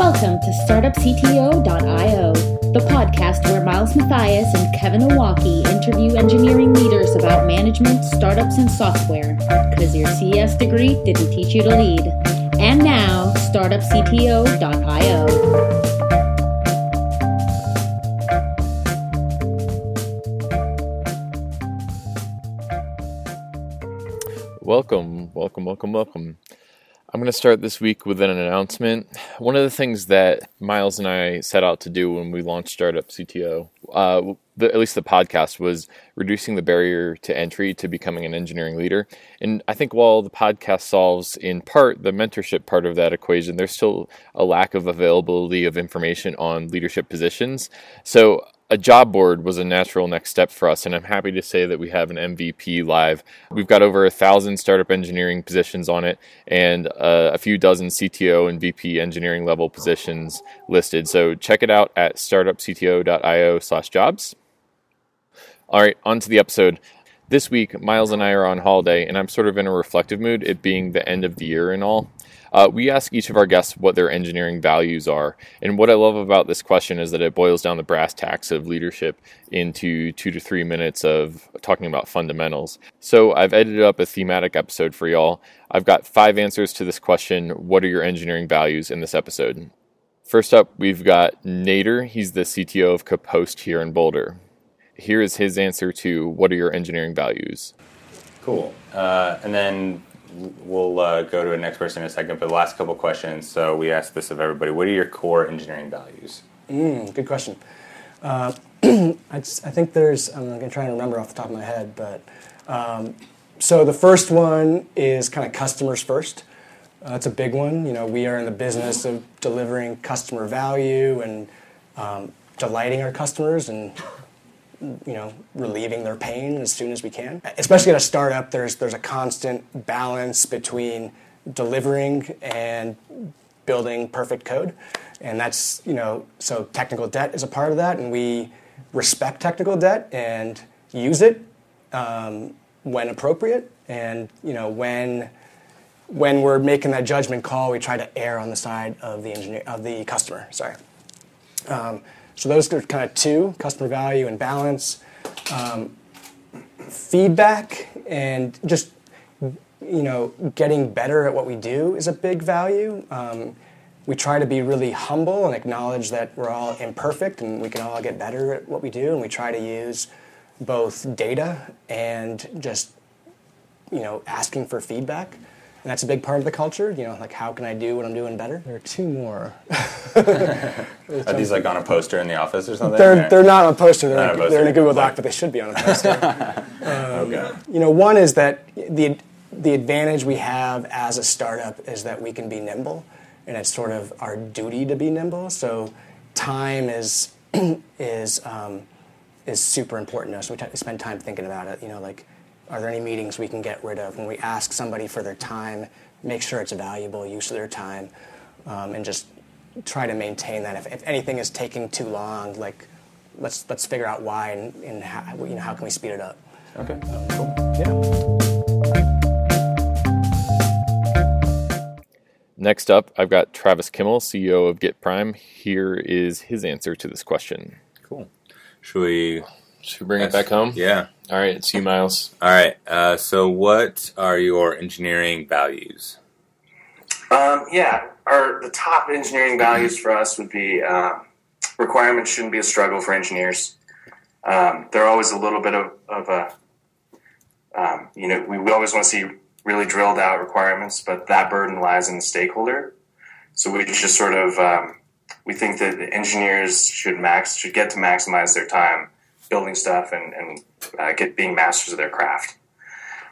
Welcome to StartupCTO.io, the podcast where Miles Matthias and Kevin Owocki interview engineering leaders about management, startups, and software, because your CS degree didn't teach you to lead. And now, StartupCTO.io. Welcome, welcome, welcome, welcome. I'm going to start this week with an announcement. One of the things that Miles and I set out to do when we launched Startup CTO, uh, the, at least the podcast, was reducing the barrier to entry to becoming an engineering leader. And I think while the podcast solves in part the mentorship part of that equation, there's still a lack of availability of information on leadership positions. So a job board was a natural next step for us, and I'm happy to say that we have an MVP live. We've got over a thousand startup engineering positions on it, and uh, a few dozen CTO and VP engineering level positions listed. So check it out at startupcto.io/jobs. All right, on to the episode. This week, Miles and I are on holiday, and I'm sort of in a reflective mood, it being the end of the year and all. Uh, we ask each of our guests what their engineering values are. And what I love about this question is that it boils down the brass tacks of leadership into two to three minutes of talking about fundamentals. So I've edited up a thematic episode for y'all. I've got five answers to this question What are your engineering values in this episode? First up, we've got Nader. He's the CTO of Kapost here in Boulder. Here is his answer to What are your engineering values? Cool. Uh, and then we'll uh, go to the next person in a second. But the last couple questions. So we asked this of everybody. What are your core engineering values? Mm, good question. Uh, I, I, think there's. I'm going to try and remember off the top of my head, but um, so the first one is kind of customers first. Uh, that's a big one. You know, we are in the business of delivering customer value and um, delighting our customers and you know, relieving their pain as soon as we can. Especially at a startup, there's there's a constant balance between delivering and building perfect code, and that's you know, so technical debt is a part of that, and we respect technical debt and use it um, when appropriate, and you know when when we're making that judgment call, we try to err on the side of the engineer of the customer. Sorry. Um, so those are kind of two, customer value and balance. Um, feedback and just you know getting better at what we do is a big value. Um, we try to be really humble and acknowledge that we're all imperfect and we can all get better at what we do. And we try to use both data and just you know asking for feedback. And that's a big part of the culture. You know, like how can I do what I'm doing better? There are two more. are these like on a poster in the office or something? They're, they're not on a poster. They're, in, a, poster. they're in a Google Doc, but they should be on a poster. um, okay. You know, one is that the the advantage we have as a startup is that we can be nimble, and it's sort of our duty to be nimble. So, time is is um, is super important to us. We t- spend time thinking about it. You know, like are there any meetings we can get rid of? When we ask somebody for their time, make sure it's a valuable use of their time, um, and just try to maintain that. If, if, anything is taking too long, like let's let's figure out why and, and how, you know how can we speed it up. Okay, cool. Yeah. Next up, I've got Travis Kimmel, CEO of GitPrime. Here is his answer to this question. Cool. Should we? Should we bring it back home? Yeah. All right, it's you, Miles. All right. Uh, so, what are your engineering values? Um, yeah, our the top engineering values for us would be um, requirements shouldn't be a struggle for engineers. Um, they're always a little bit of, of a, um, you know, we, we always want to see really drilled out requirements, but that burden lies in the stakeholder. So we just sort of um, we think that the engineers should max should get to maximize their time building stuff and, and uh, get being masters of their craft.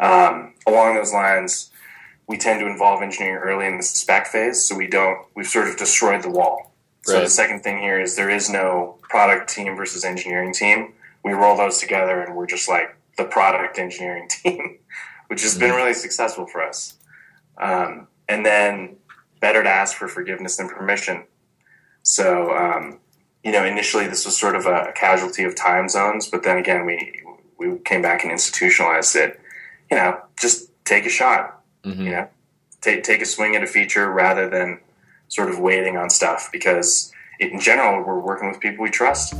Um, along those lines, we tend to involve engineering early in the spec phase, so we don't. We've sort of destroyed the wall. So the second thing here is there is no product team versus engineering team. We roll those together, and we're just like the product engineering team, which has mm-hmm. been really successful for us. Um, and then better to ask for forgiveness than permission. So um, you know, initially this was sort of a casualty of time zones, but then again, we we came back and institutionalized it. You know, just take a shot. Mm-hmm. You know, take take a swing at a feature rather than sort of waiting on stuff because in general we're working with people we trust.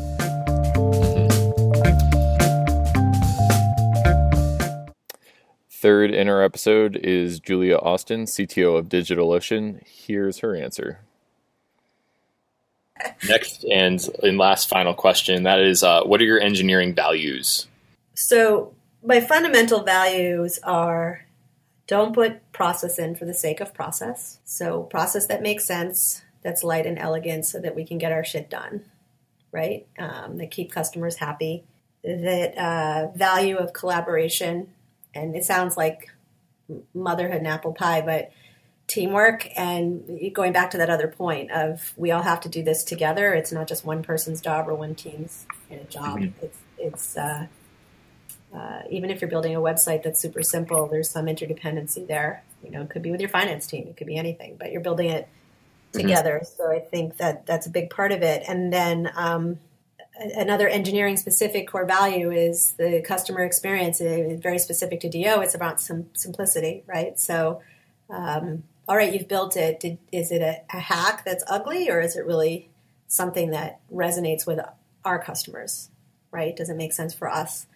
Third in our episode is Julia Austin, CTO of DigitalOcean. Here's her answer. Next and in last final question that is, uh, what are your engineering values? So, my fundamental values are don't put process in for the sake of process. So, process that makes sense, that's light and elegant, so that we can get our shit done, right? Um, that keep customers happy. That uh, value of collaboration and it sounds like motherhood and apple pie, but teamwork and going back to that other point of we all have to do this together. It's not just one person's job or one team's in a job. Mm-hmm. It's it's uh, uh, even if you're building a website that's super simple, there's some interdependency there. You know, it could be with your finance team, it could be anything, but you're building it mm-hmm. together. Mm-hmm. So I think that that's a big part of it. And then um, another engineering specific core value is the customer experience. It's very specific to DO. It's about some simplicity, right? So, um, all right, you've built it. Did, is it a, a, hack that's ugly, or is it really something that resonates with our customers? Right? Does it make sense for us?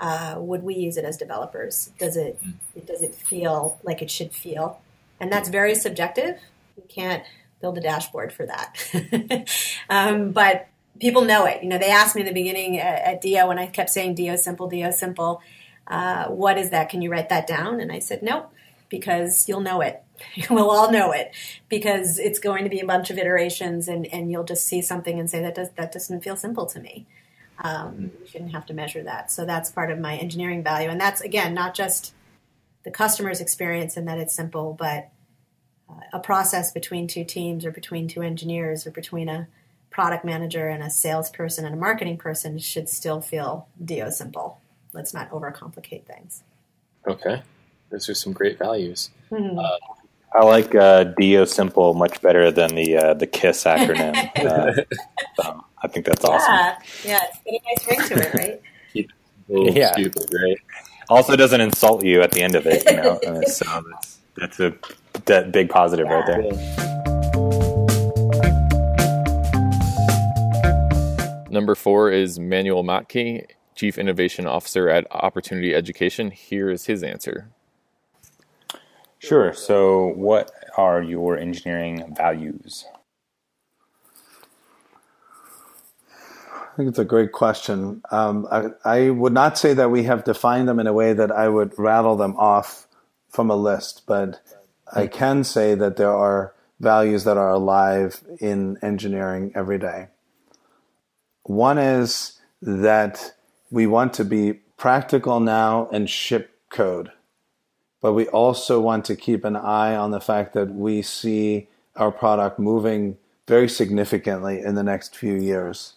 Uh, would we use it as developers? Does it does it feel like it should feel? And that's very subjective. You can't build a dashboard for that. um, but people know it. You know, they asked me in the beginning at, at DO when I kept saying DO simple, DO simple. Uh, what is that? Can you write that down? And I said, nope, because you'll know it. we'll all know it because it's going to be a bunch of iterations, and, and you'll just see something and say that does that doesn't feel simple to me. Um, you shouldn't have to measure that. So that's part of my engineering value, and that's again not just the customer's experience and that it's simple, but uh, a process between two teams or between two engineers or between a product manager and a salesperson and a marketing person should still feel DO simple. Let's not overcomplicate things. Okay, those are some great values. Mm-hmm. Uh, I like uh, DO simple much better than the uh, the KISS acronym. uh, so I think that's awesome. Yeah, yeah, it's got a nice ring to it, right? yeah, stupid, right? Also, doesn't insult you at the end of it, you know. so that's, that's a that big positive yeah. right there. Number four is Manuel Matke, Chief Innovation Officer at Opportunity Education. Here is his answer. Sure. So, what are your engineering values? I think it's a great question. Um, I, I, would not say that we have defined them in a way that I would rattle them off from a list, but I can say that there are values that are alive in engineering every day. One is that we want to be practical now and ship code, but we also want to keep an eye on the fact that we see our product moving very significantly in the next few years.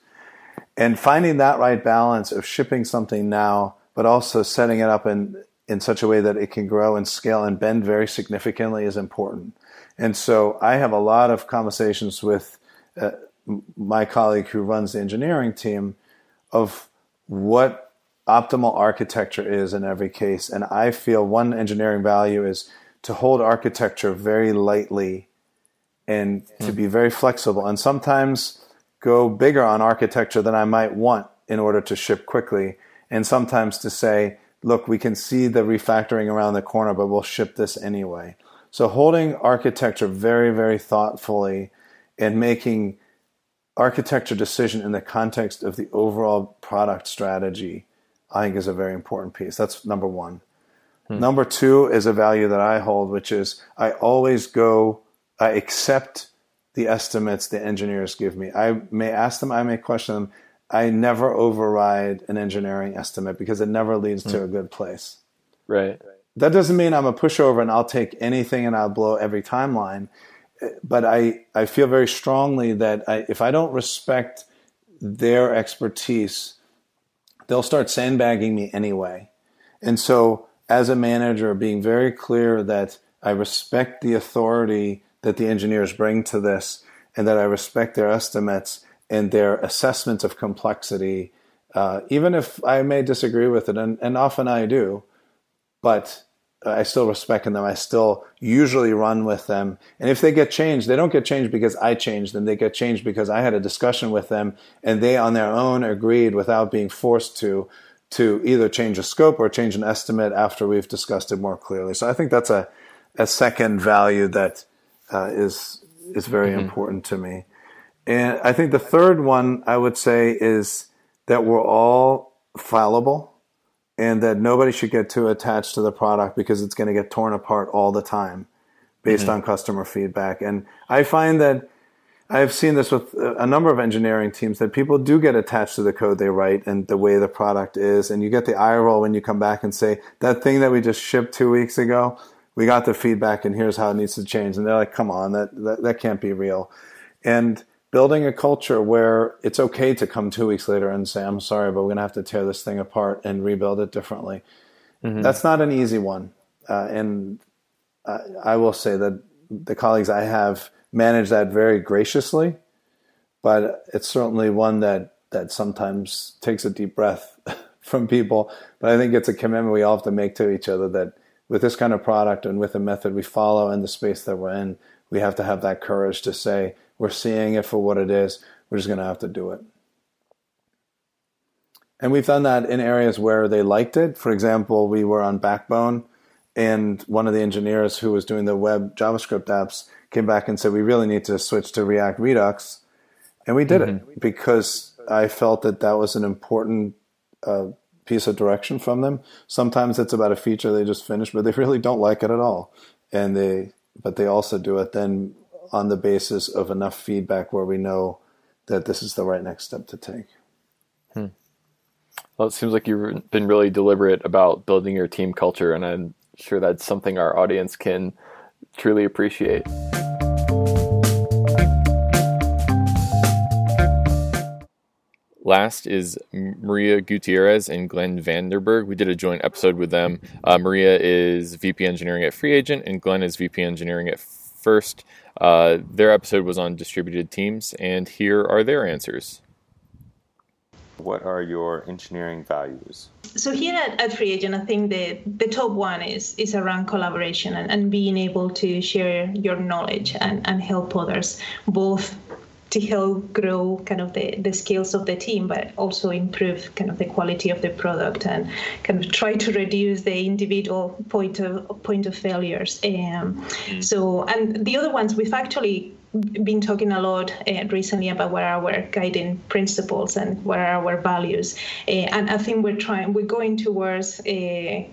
And finding that right balance of shipping something now, but also setting it up in, in such a way that it can grow and scale and bend very significantly is important. And so I have a lot of conversations with uh, my colleague who runs the engineering team of what optimal architecture is in every case. And I feel one engineering value is to hold architecture very lightly and to be very flexible and sometimes go bigger on architecture than I might want in order to ship quickly. And sometimes to say, look, we can see the refactoring around the corner, but we'll ship this anyway. So holding architecture very, very thoughtfully and making architecture decision in the context of the overall product strategy, I think is a very important piece. That's number one. Hmm. Number two is a value that I hold, which is I always go, I accept the estimates the engineers give me. I may ask them, I may question them. I never override an engineering estimate because it never leads hmm. to a good place. Right. That doesn't mean I'm a pushover and I'll take anything and I'll blow every timeline but I, I feel very strongly that I, if I don't respect their expertise, they'll start sandbagging me anyway. And so, as a manager, being very clear that I respect the authority that the engineers bring to this and that I respect their estimates and their assessment of complexity, uh, even if I may disagree with it, and, and often I do, but I still respect them. I still usually run with them. And if they get changed, they don't get changed because I changed them. They get changed because I had a discussion with them and they on their own agreed without being forced to to either change a scope or change an estimate after we've discussed it more clearly. So I think that's a, a second value that uh, is is very mm-hmm. important to me. And I think the third one I would say is that we're all fallible and that nobody should get too attached to the product because it's going to get torn apart all the time based mm-hmm. on customer feedback. And I find that I've seen this with a number of engineering teams that people do get attached to the code they write and the way the product is. And you get the eye roll when you come back and say, that thing that we just shipped two weeks ago, we got the feedback and here's how it needs to change. And they're like, come on, that, that, that can't be real. And building a culture where it's okay to come two weeks later and say, I'm sorry, but we're going to have to tear this thing apart and rebuild it differently. Mm-hmm. That's not an easy one. Uh, and I, I will say that the colleagues I have, manage that very graciously, but it's certainly one that that sometimes takes a deep breath from people. But I think it's a commitment we all have to make to each other that with this kind of product and with the method we follow and the space that we're in, we have to have that courage to say we're seeing it for what it is. We're just going to have to do it. And we've done that in areas where they liked it. For example, we were on Backbone, and one of the engineers who was doing the web JavaScript apps came back and said we really need to switch to React Redux, and we did mm-hmm. it because I felt that that was an important uh, piece of direction from them. Sometimes it's about a feature they just finished, but they really don't like it at all, and they but they also do it then on the basis of enough feedback where we know that this is the right next step to take. Hmm. Well, it seems like you've been really deliberate about building your team culture, and I'm sure that's something our audience can truly appreciate. Last is Maria Gutierrez and Glenn Vanderburg. We did a joint episode with them. Uh, Maria is VP Engineering at FreeAgent, and Glenn is VP Engineering at First. Uh, their episode was on distributed teams, and here are their answers. What are your engineering values? So here at, at FreeAgent, I think the, the top one is is around collaboration and, and being able to share your knowledge and, and help others, both to help grow kind of the, the skills of the team, but also improve kind of the quality of the product and kind of try to reduce the individual point of point of failures. Um, mm. So, and the other ones we've actually been talking a lot uh, recently about what are our guiding principles and what are our values, uh, and I think we're trying we're going towards uh,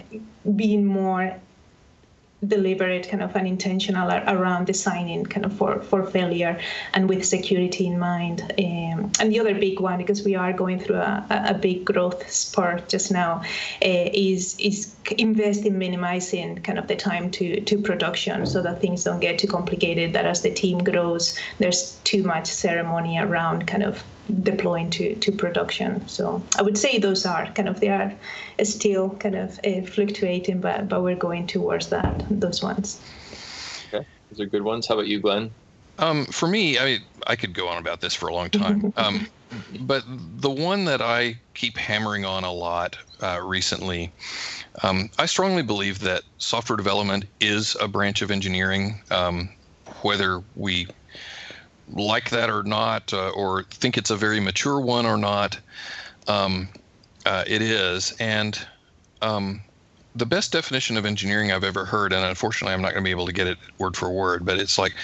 being more deliberate kind of an intentional around designing kind of for, for failure and with security in mind um, and the other big one because we are going through a, a big growth spurt just now uh, is is invest in minimizing kind of the time to to production so that things don't get too complicated that as the team grows there's too much ceremony around kind of deploying to, to production. So I would say those are kind of they are still kind of uh, fluctuating, but but we're going towards that those ones. Okay, those are good ones. How about you, Glenn? Um, for me, I mean, I could go on about this for a long time. Um, but the one that I keep hammering on a lot uh, recently, um, I strongly believe that software development is a branch of engineering. Um, whether we like that or not, uh, or think it's a very mature one or not. Um, uh, it is. And um, the best definition of engineering I've ever heard, and unfortunately I'm not going to be able to get it word for word, but it's like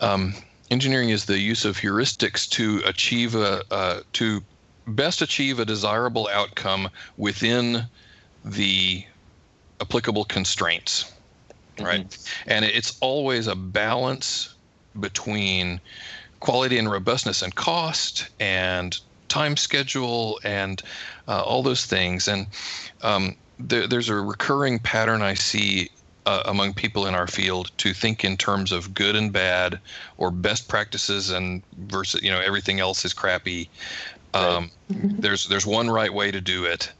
um, engineering is the use of heuristics to achieve a, uh, to best achieve a desirable outcome within the applicable constraints. Right. Mm-hmm. And it's always a balance between quality and robustness and cost and time schedule and uh, all those things. And um, there, there's a recurring pattern I see uh, among people in our field to think in terms of good and bad or best practices and versus you know everything else is crappy. Um, right. There's there's one right way to do it,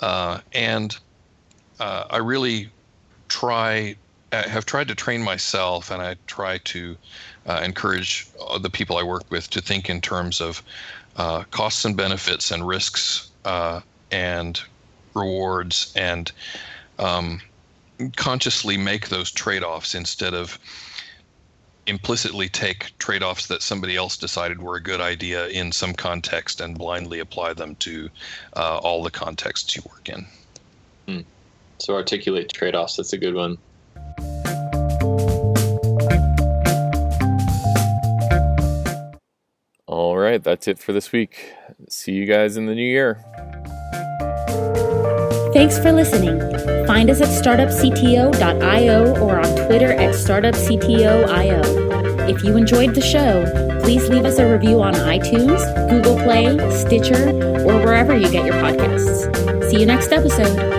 uh, and uh, I really try have tried to train myself, and I try to uh, encourage the people I work with to think in terms of uh, costs and benefits and risks uh, and rewards and um, consciously make those trade-offs instead of implicitly take trade-offs that somebody else decided were a good idea in some context and blindly apply them to uh, all the contexts you work in. Hmm. So articulate trade-offs. That's a good one. All right, that's it for this week. See you guys in the new year. Thanks for listening. Find us at startupcto.io or on Twitter at startupcto.io. If you enjoyed the show, please leave us a review on iTunes, Google Play, Stitcher, or wherever you get your podcasts. See you next episode.